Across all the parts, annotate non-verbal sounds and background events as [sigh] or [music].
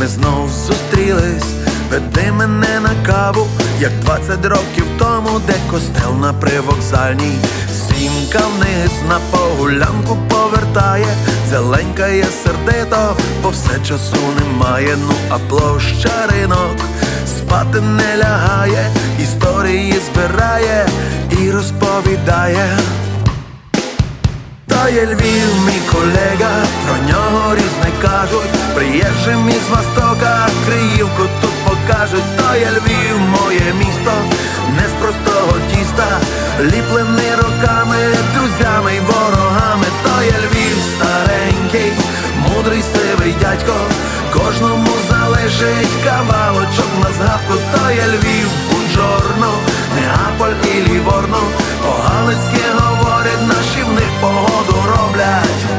Ми знов зустрілись, веди мене на каву, як 20 років тому, де костел на привокзальній. Сімка вниз на погулянку повертає, зеленькає сердито, бо все часу немає, ну а площа ринок спати не лягає, історії збирає і розповідає. Та є Львів, мій колега, про нього різне кажуть, приїжджим із Востока, Криївку тут покажуть, то є Львів, моє місто, не з простого тіста, ліплений роками, друзями й ворогами, то є Львів старенький, мудрий сивий дядько, кожному залежить кавалочок на згадку, то є Львів, Бунжорно, Неаполь і Ліворно, по-галицьки говорять, наші в них погоду роблять.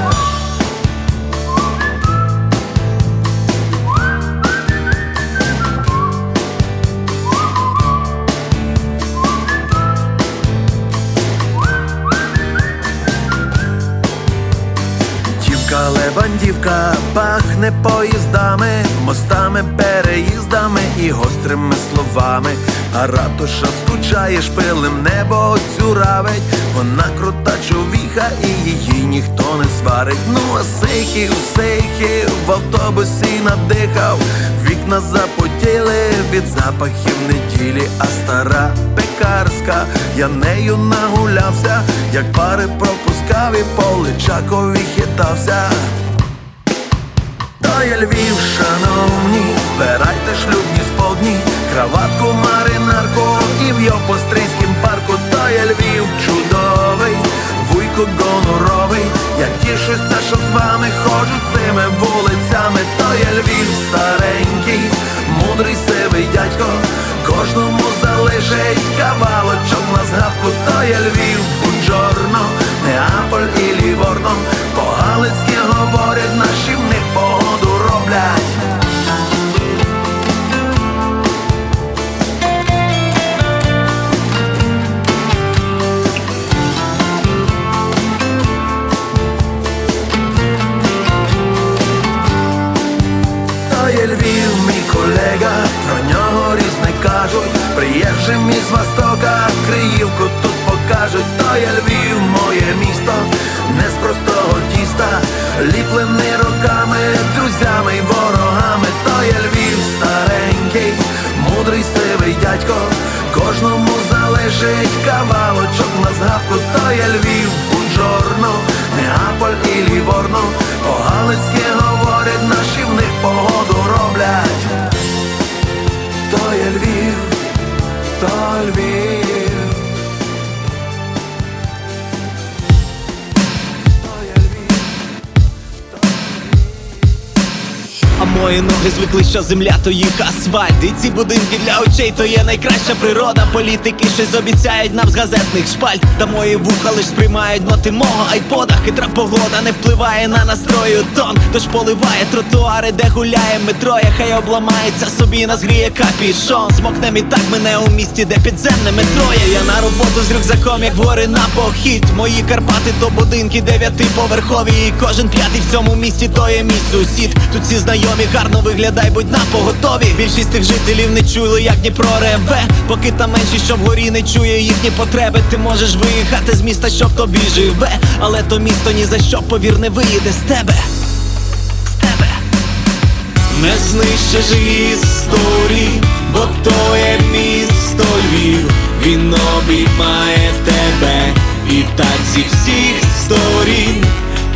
Дівка пахне поїздами, мостами, переїздами і гострими словами. А ратуша скучає, шпилем небо цюравить. Вона крута човіха і її ніхто не сварить. Ну а сихів, сихів в автобусі надихав. Вікна запотіли від запахів неділі, а стара пекарська, я нею нагулявся, як пари пропускав і по личакові хитався. То є Львів, шановні, вбирайте шлюбні сподні, краватку, маринарку і в Йопострийськім парку, то є Львів чудовий, вуйко гоноровий, я тішуся, що з вами ходжу цими вулицями, то є Львів старенький, мудрий сивий дядько, кожному залежить кавалочок на згадку, то є Львів, Бунджорно, Неаполь і Ліворно, по-галицьки говорять, наші них. То Львів, мій колега, про нього різне кажуть, приїжджим із Востока, Криївку тут покажуть, то є Львів, моє місто, не з простого тіста, ліплений роками, друзями й ворогами, то є Львів старенький, мудрий сивий дядько, кожному залежить кавалочок на згадку, то є Львів, Бунжорно, Неаполь і Ліворно, по-галицьки говорять, наші в них погоду роблять. То є Львів, то Львів. Мої ноги звикли, що земля то їх асфальт. І ці будинки для очей то є найкраща природа. Політики щось обіцяють нам з газетних шпальт. Та мої вуха лиш сприймають ноти мого айпода. Хитра погода не впливає на настрою тон. Тож поливає тротуари, де гуляє метро. Я хай обламається собі, назгріє капішон. Смокнем і так мене у місті, де підземне метро. Є Я на роботу з рюкзаком, як гори на похід. Мої Карпати то будинки дев'ятиповерхові. І кожен п'ятий в цьому місті то є мій сусід. Тут всі знайомі, гарно виглядай, будь на поготові. Більшість тих жителів не чули, як Дніпро реве. Поки там менші, що вгорі не чує їхні потреби. Ти можеш виїхати з міста, що в тобі живе. Але то місто ні за що, повір, не виїде з тебе. З тебе. Не знищиш історії, бо то є місто Львів, він обіймає тебе. І так зі всіх сторін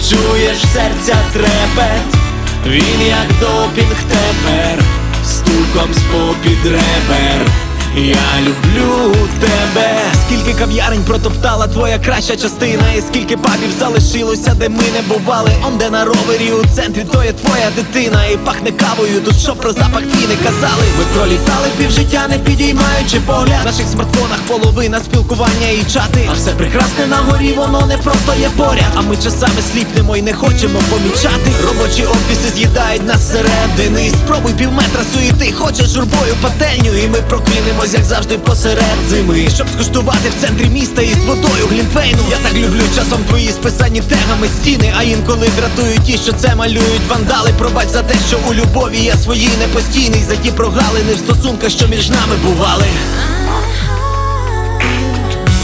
чуєш серця трепет, він як допінг тепер, стуком з попід ребер. Я люблю тебе. Скільки кав'ярень протоптала твоя краща частина, і скільки пабів залишилося, де ми не бували. Он де на ровері у центрі, то є твоя дитина, і пахне кавою. Тут що про запах твій не казали. Ми пролітали півжиття, не підіймаючи погляд. В наших смартфонах половина спілкування і чати. А все прекрасне на горі, воно не просто є поряд. А ми часами сліпнемо і не хочемо помічати. Робочі офіси з'їдають нас зсередини. І Спробуй півметра суєти, хочеш журбою пательню, і ми прокинемо Ось як завжди посеред зими, щоб скуштувати в центрі міста із водою глінтвейну. Я так люблю часом твої списані тегами стіни, а інколи дратують ті, що це малюють вандали. Пробач за те, що у любові я свої непостійний, за ті прогалини в стосунках, що між нами бували.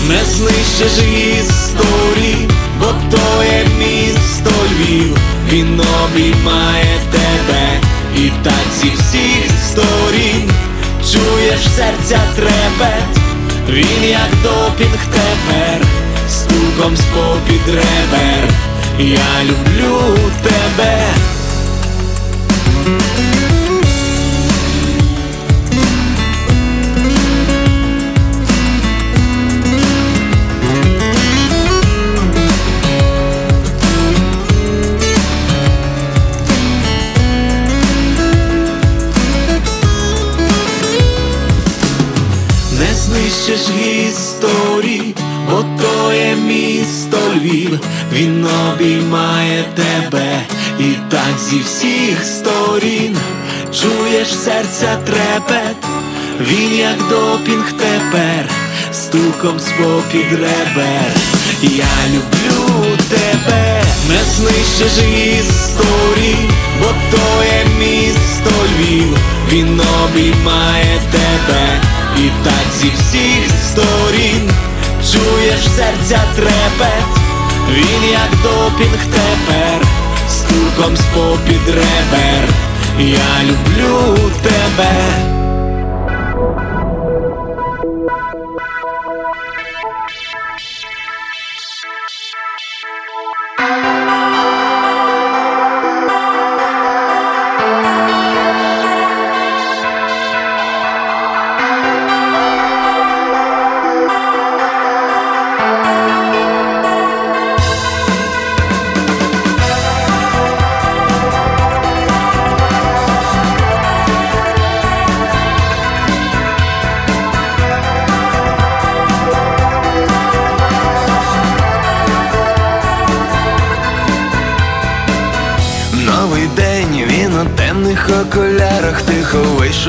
Не знищиш історії, бо то є місто Львів, він обіймає тебе і так зі всіх сторін чуєш серця трепет, він як допінг тепер, стуком з попід ребер, я люблю тебе. Місто Львів, він обіймає тебе і так зі всіх сторін чуєш серця трепет, він як допінг тепер, стуком з попід ребер. Я люблю тебе, не знищиш історії, бо то є місто Львів, він обіймає тебе. І так зі всіх сторін чуєш серця трепет, він як допінг тепер, стуком з попід ребер, я люблю тебе.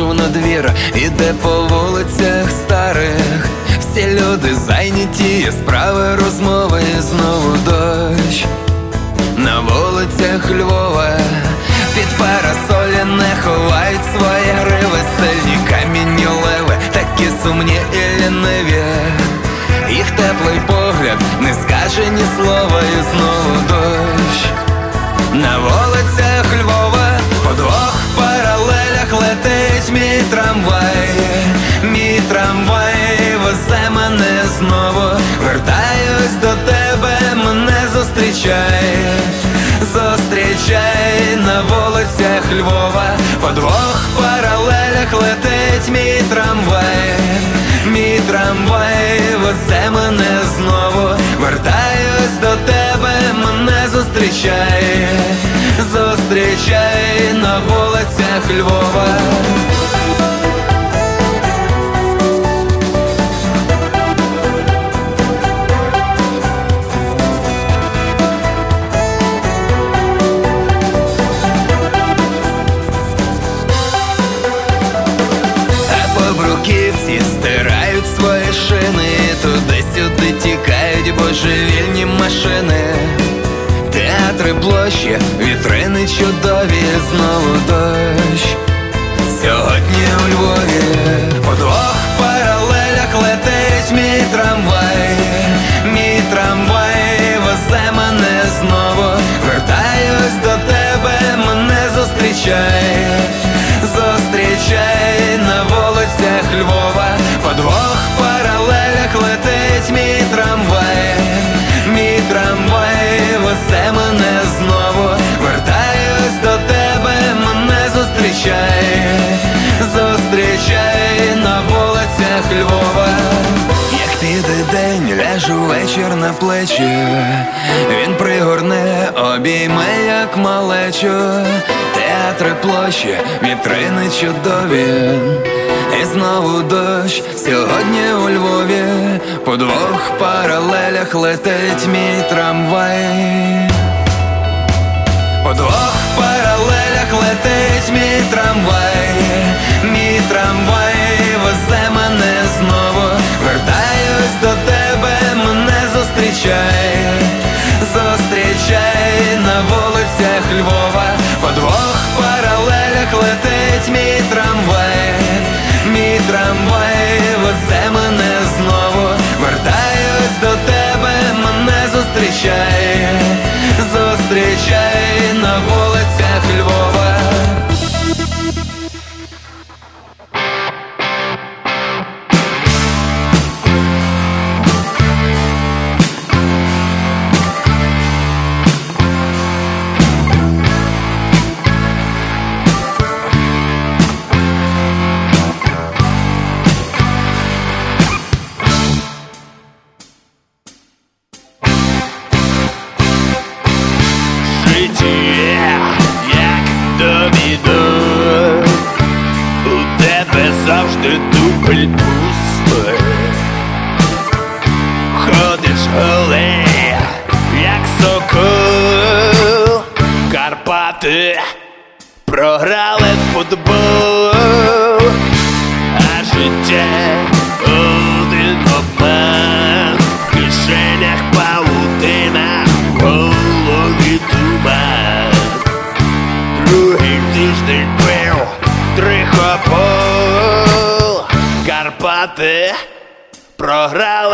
Вийшов на двір, іде по вулицях старих. Всі люди зайняті, справи, розмови, знову дощ. На вулицях Львова під парасолі не ховають свої гриви, сильні камінні леви, такі сумні і ліниві. Їх теплий погляд не скаже ні слова, і знову дощ. На вулицях Львова по двох паралелях летить мій трамвай, мій трамвай везе мене знову, вертаюсь до тебе, мене зустрічай, зустрічай на вулицях Львова, по двох паралелях летить мій трамвай, мій трамвай везе мене знову, вертаюсь до тебе, мене зустрічай, зустрічай на вулицях Львова. Вітрини чудові, знову дощ. Вечір на плечі, він пригорне, обійме, як малечу, театри площі, вітрини чудові, і знову дощ сьогодні у Львові, по двох паралелях летить мій трамвай. По двох паралелях летить мій трамвай, people програли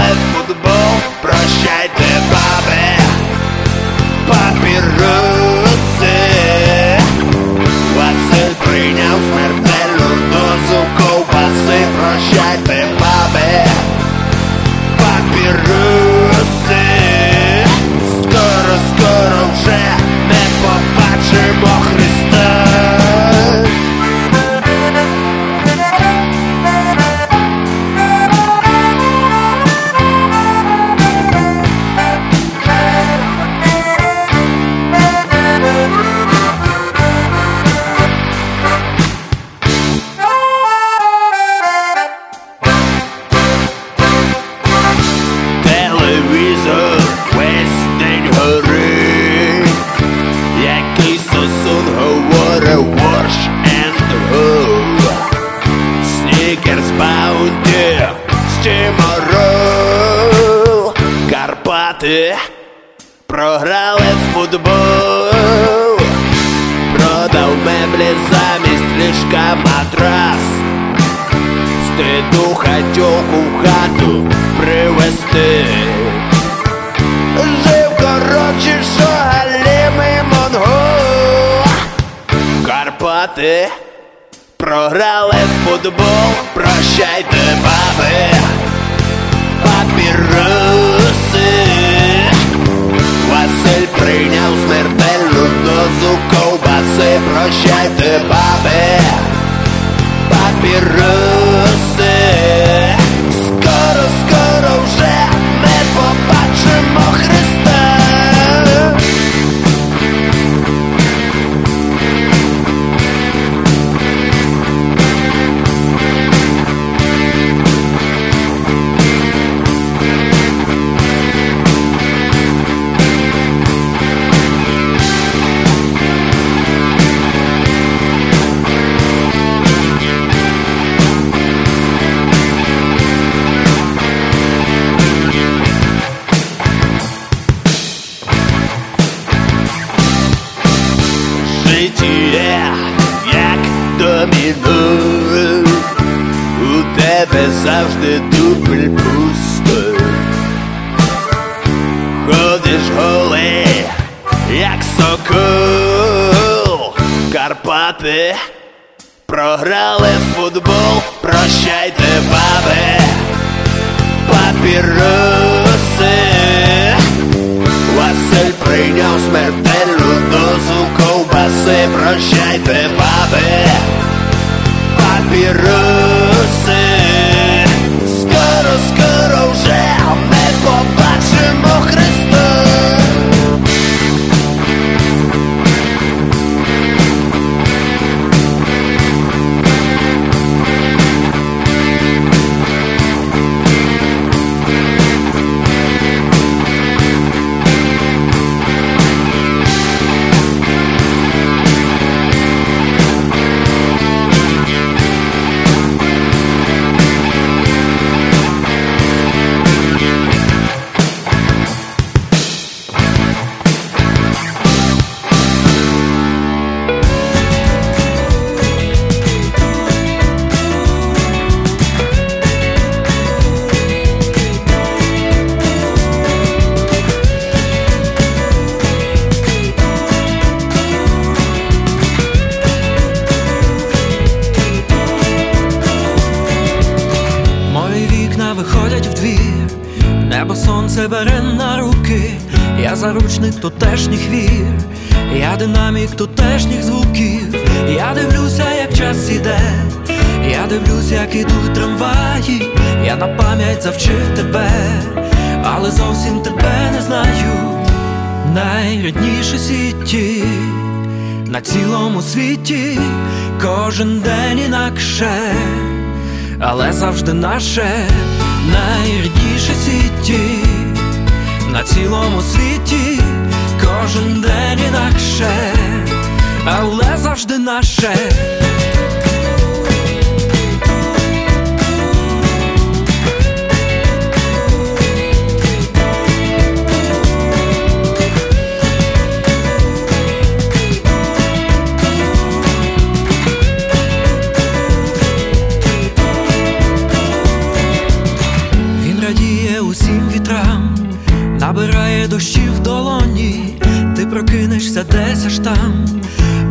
ковбаси, прощайте, бабе, папіруси смертельну дозу ковбаси, прощайте, баби, папіруси Скоро, скоро вже ми побачимо Вікна виходять в двір, небо сонце бере на руки, я заручник тутешніх вір, я динамік тутешніх звуків, я дивлюся, як час іде, я дивлюся, як ідуть трамваї, я на пам'ять завчив тебе, але зовсім тебе не знаю. Найрідніші сіті на цілому світі, кожен день інакше але завжди наше найрідніше сіті на цілому світі, кожен день інакше, але завжди наше десь аж там,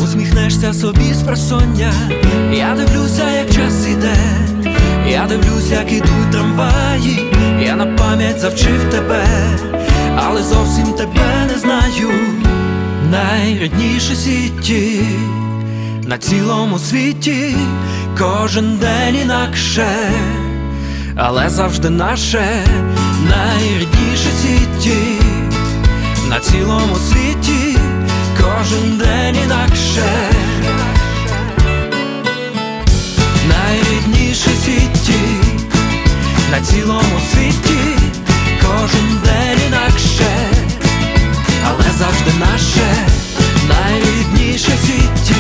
усміхнешся собі з просоння. Я дивлюся, як час іде, я дивлюся, як ідуть трамваї, я на пам'ять завчив тебе, але зовсім тебе не знаю. Найрідніші сіті на цілому світі, кожен день інакше, але завжди наше найрідніше сіті на цілому світі, кожен день інакше, найрідніше сіті на цілому світі, кожен день інакше, але завжди наше найрідніше сіті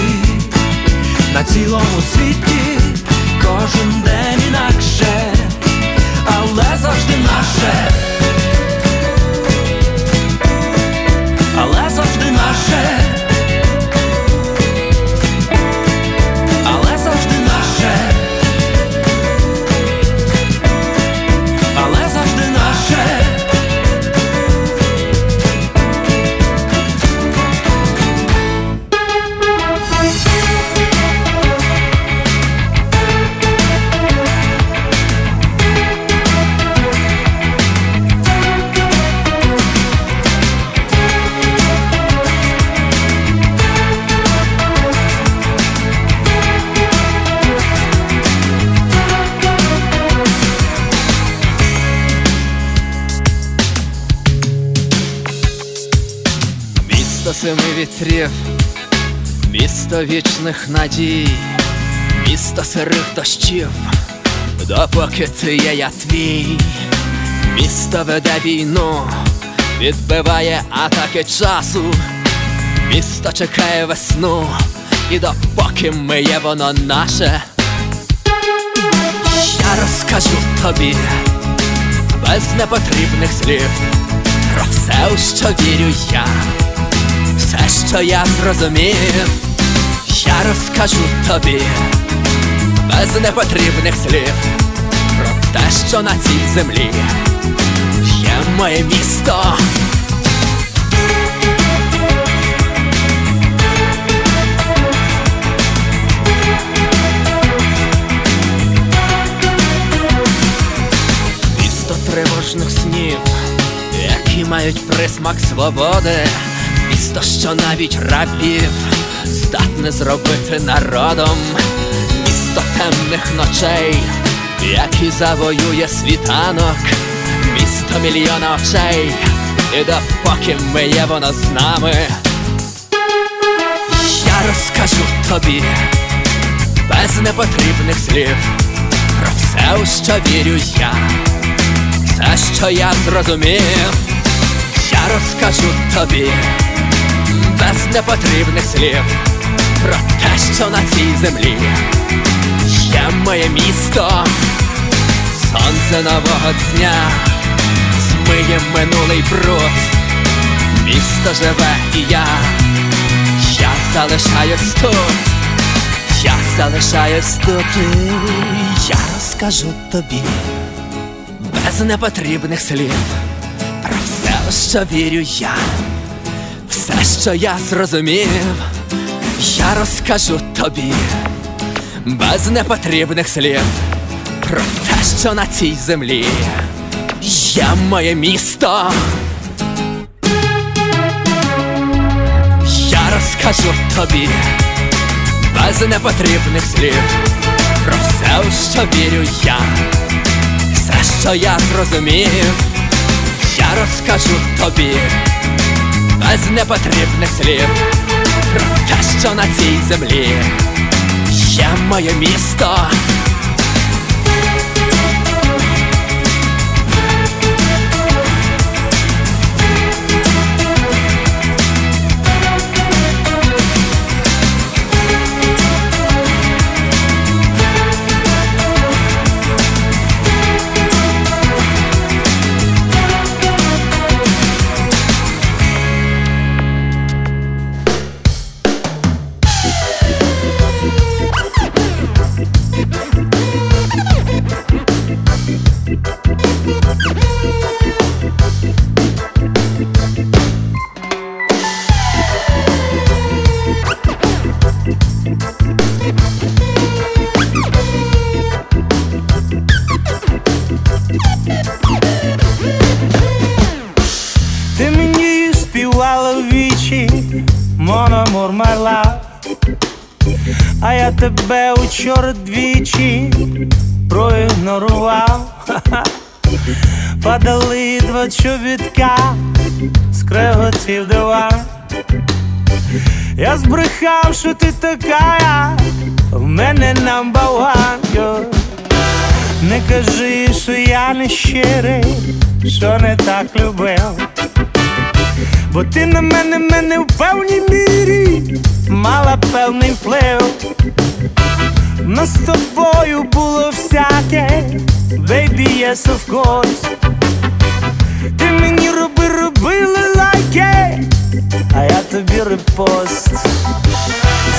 на цілому світі, кожен день інакше, але завжди наше. Вічних надій, місто сирих дощів, допоки ти є я твій, місто веде війну, відбиває атаки часу, місто чекає весну, і допоки ми є воно наше, я розкажу тобі без непотрібних слів про все, у що вірю я. Все, що я зрозумів, розкажу тобі без непотрібних слів про те, що на цій землі є моє місто. Місто тривожних снів, які мають присмак свободи, місто, що навіть рабів здатне зробити народом, місто темних ночей, який завоює світанок, місто мільйона очей, і допоки ми є воно з нами, я розкажу тобі без непотрібних слів про все, у що вірю я, все, що я зрозумів, я розкажу тобі без непотрібних слів про те, що на цій землі є моє місто, сонце нового дня, змиє минулий бруд, місто живе і я, я залишаюсь тут. Я залишаюсь тут, і я розкажу тобі без непотрібних слів про все, що вірю я, все, що я зрозумів, я розкажу тобі без непотрібних слів про те, що на цій землі є моє місто. Я розкажу тобі без непотрібних слів про все, у що вірю я, все, що я зрозумів, я розкажу тобі без непотрібних слів те, що на цій землі є моє місто. Що ти така, в мене yo. Не кажи, що я не щирий, що не так любив. Бо ти на мене, мене в певній мірі мала певний вплив. Нас з тобою було всяке, baby, yes, of course Ти мені роби, робили лайки, а я тобі репост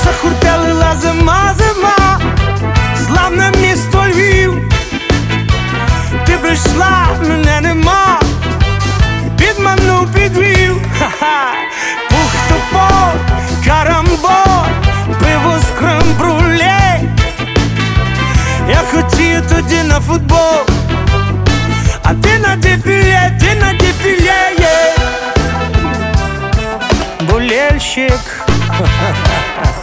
Захуртелила зима, зима, славне місто Львів Ти прийшла, мене нема, підманув, підвів Ха-ха, пух топор, карамбор, пиво з крем-бруле Я хотів тоді на футбол, а ти на дефіле, ти на дефіле, є. Болельщик. Ти [laughs]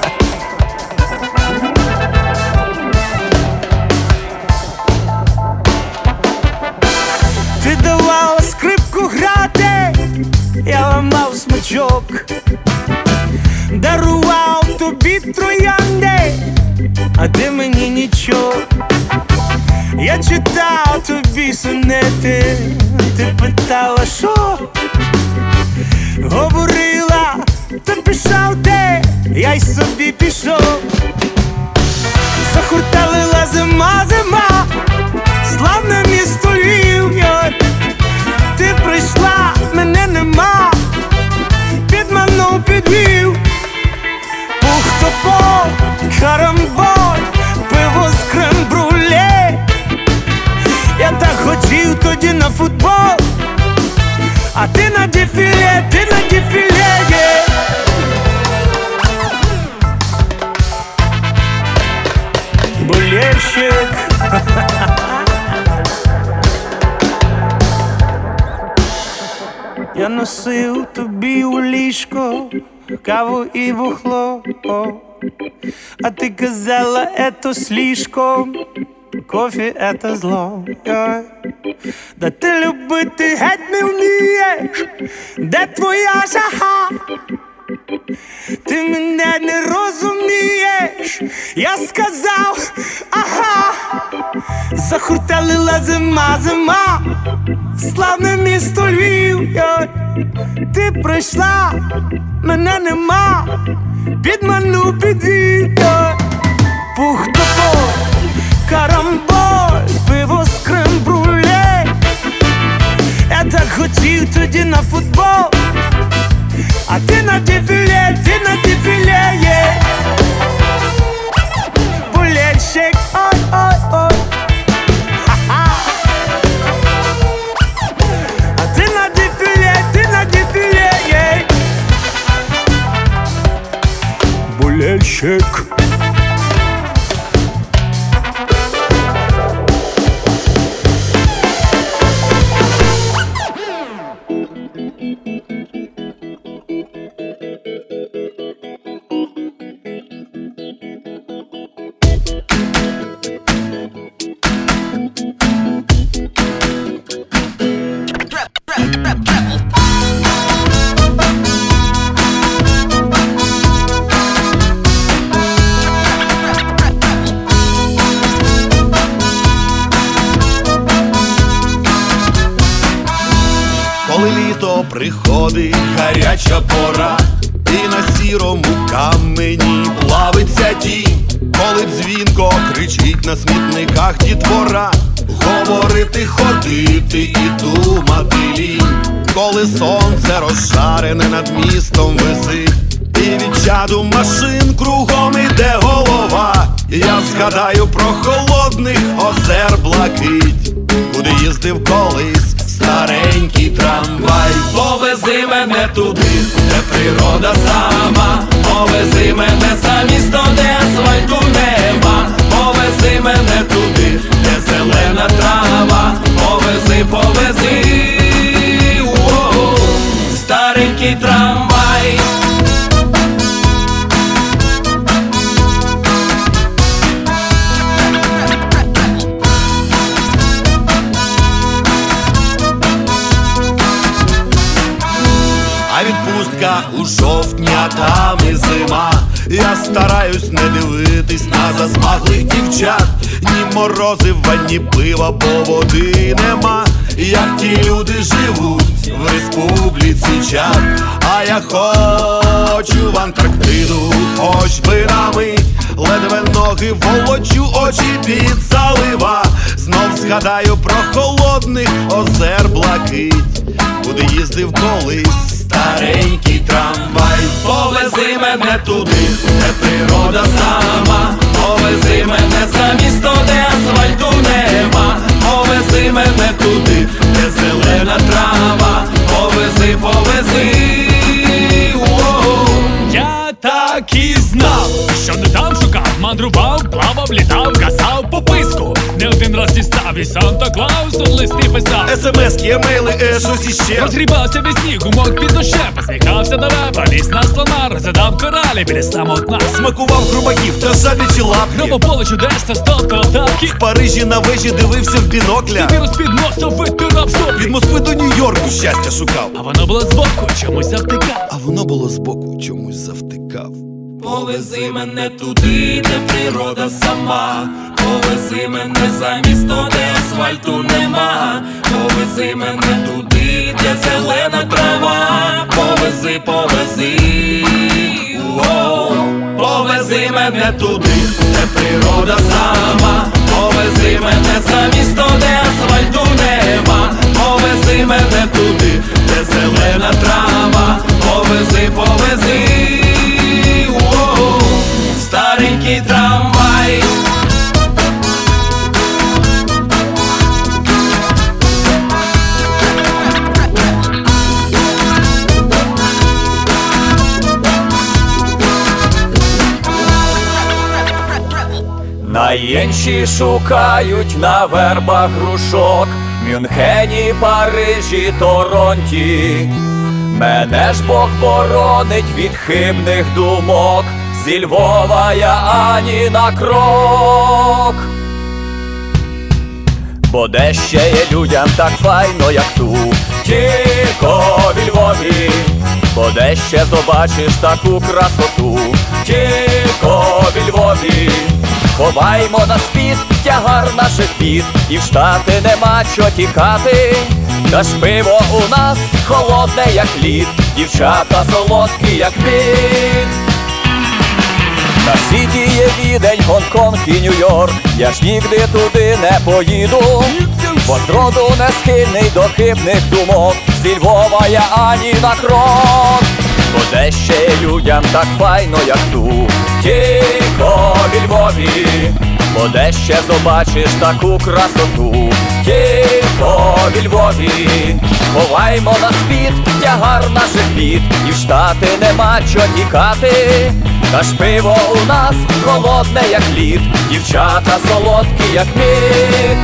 ламав дарував тобі троянди, а ти мені нічого. Я читав тобі сонети, ти питала, що говорила, то пішов ти, я й собі пішов. Захурталила зима, зима, славне місто Львів, топор, карамболь, пиво з крем-бруле. Я так хотів тоді на футбол, а ти на дефіле, ти на дефіле, є. Болельщик Я носив тобі у ліжко каву і бухло. А ти казала, ето слишком, кофі это зло. Йой. Да ти любити геть не вмієш, де твоя жага? Ти мене не розумієш, я сказав, ага, захурталила зима, зима, славне місто Львів, йой. ти прийшла, мене нема, підману підвів, йой. пух топор, карамболь, пиво з крем-бруле. Я так хотів тоді на футбол. А ти на дефіле, ти на дефіле, Болельщик, Болельщик коли сонце розшарене над містом висить, і від чаду машин кругом іде голова. Я згадаю про холодних озер блакить, куди їздив колись старенький трамвай. Повези мене туди, де природа сама, повези мене за місто, де асфальту нема, повези мене туди, де зелена трава, повези, повези, ні пива, бо води нема. Як ті люди живуть в республіці чат. А я хочу в Антарктиду, хоч би на Ледве ноги волочу, очі під залива. Знов згадаю про холодних озер блакить, куди їздив колись старенький трамвай. Повези мене туди, де природа сама, повези мене за місто, де асфальту нема, повези мене туди, де зелена трава, повези, повези. Так і знав, що не там шукав, мандрував, плавав, літав, касав пописку. Не один раз дістав і Санта Клаусу листи писав. СМС, емейли, е, щось іще. Розгрібався весь сніг, гумок під дощем, посміхався до вебра, ліс на слона, розглядав коралі біля самотна. Смакував хрубаків та жабічі лапки. Гробо поле чудес та стовто атаки. В Парижі на вежі дивився в бінокля. Вірус під носом витирав Від. Москви до Нью-Йорку щастя шукав. А воно було збоку, чомусь завтикав. А воно було збоку, чомусь завтикав. Повези мене туди, де природа сама, повези мене за місто, де асфальту нема, повези мене туди, де зелена трава, повези, повези, повези мене туди, де природа сама, повези мене за місто, де асфальту нема, повези мене туди, де зелена трава, повези, повези. Старенький трамвай. Наєнші шукають на вербах грушок, Мюнхені, Парижі, Торонті. Мене ж Бог боронить від хибних думок, зі Львова я ані на крок. Бо де ще є людям так файно, як тут, тільки в Львові, бо де ще побачиш таку красоту, тільки в Львові. Ховаймо на спід тягар наших бід, і в штати нема чо тікати. Та ж пиво у нас холодне, як лід, дівчата солодкі, як мід. На світі є Відень, Гонконг і Нью-Йорк, я ж нігде туди не поїду, бо зроду не схильний до хибних думок, зі Львова я ані на крок, бо де ще людям так файно, як тут, тільки в Львові, бо де ще побачиш таку красоту, тільки в Львові, ховаймо на спід тягар наших бід, і в штати нема чо тікати. Та ж пиво у нас холодне, як лід, дівчата солодкі, як мід.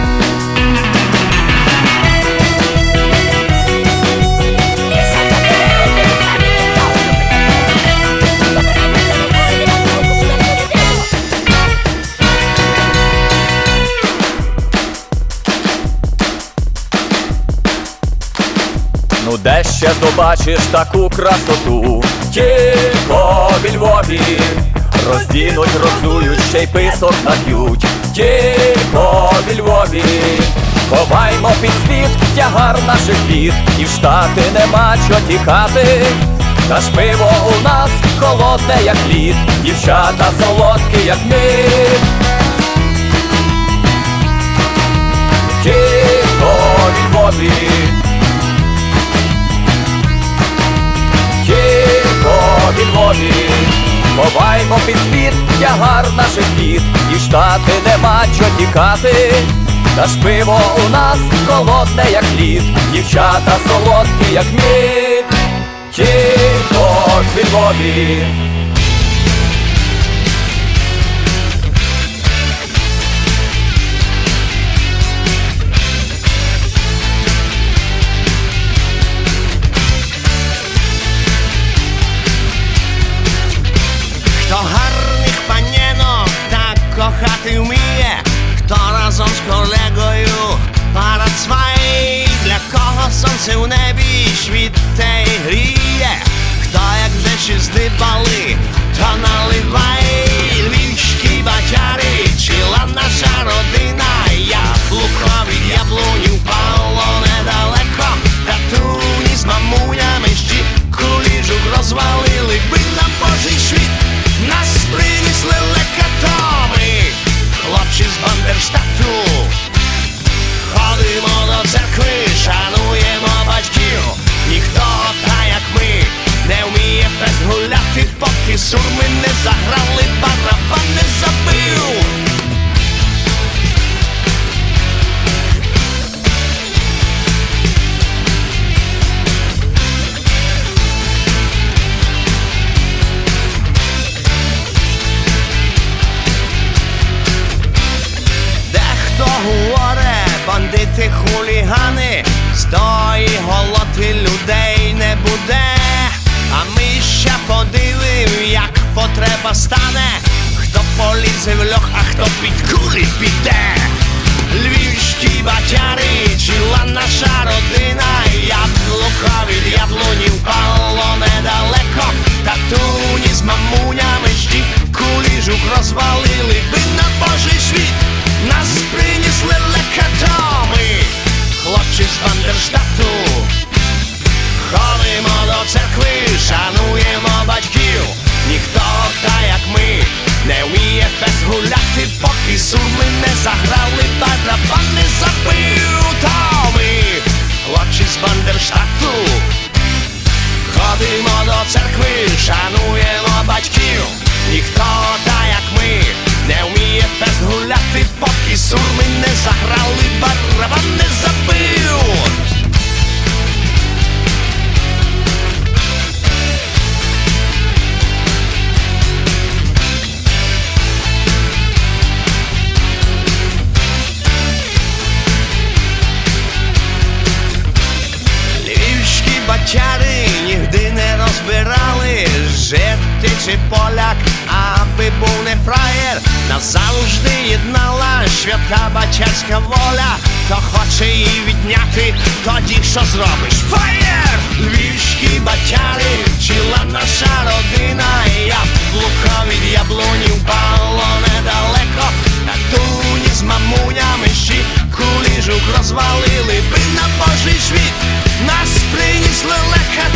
Ну де ще побачиш таку красоту, тільки в Львові роздінуть, роздують, ще й писок нап'ють, тільки в Львові, ховаймо під світ тягар наших бід, і в штати нема чо тікати. Та ж пиво у нас холодне, як лід, дівчата солодкі, як мид. Тільки в Львові. Тільки Ховаймо під спід тягар наших бід І штати нема чо тікати. Та ж пиво у нас холодне, як лід. Дівчата солодкі, як мід. Тільки в Львові сонце у небі світе і гріє, хто як вже ще здибали, то наливай. Львівські бачари, чила наша родина, яблуко від яблуні впало недалеко, татуні з мамунями ще куліжук розвалили, би на божий світ нас принесли лекатоми, хлопці з Бандерштату. Ходимо до церкви, шануємо гуляти, поки сурми не заграли, барабан не забив, Томи хлопці з Бандерштату. Ходимо до церкви, шануємо Назавжди єднала свята бачарська воля Хто хоче її відняти, тоді що зробиш? Фаєр! Львівські бачари, чила наша родина Яблуко від яблуні впало недалеко Татуні з мамунями ще куліжук розвалили би на божий світ Нас принесли лекатоми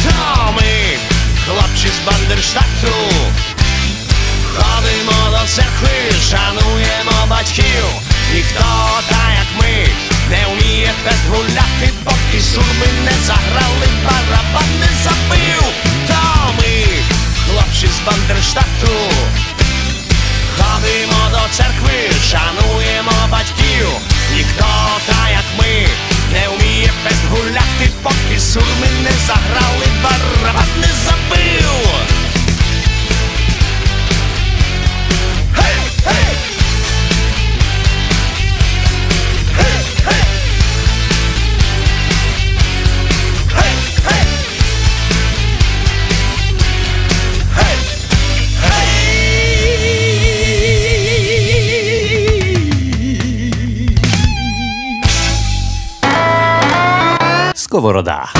rodar.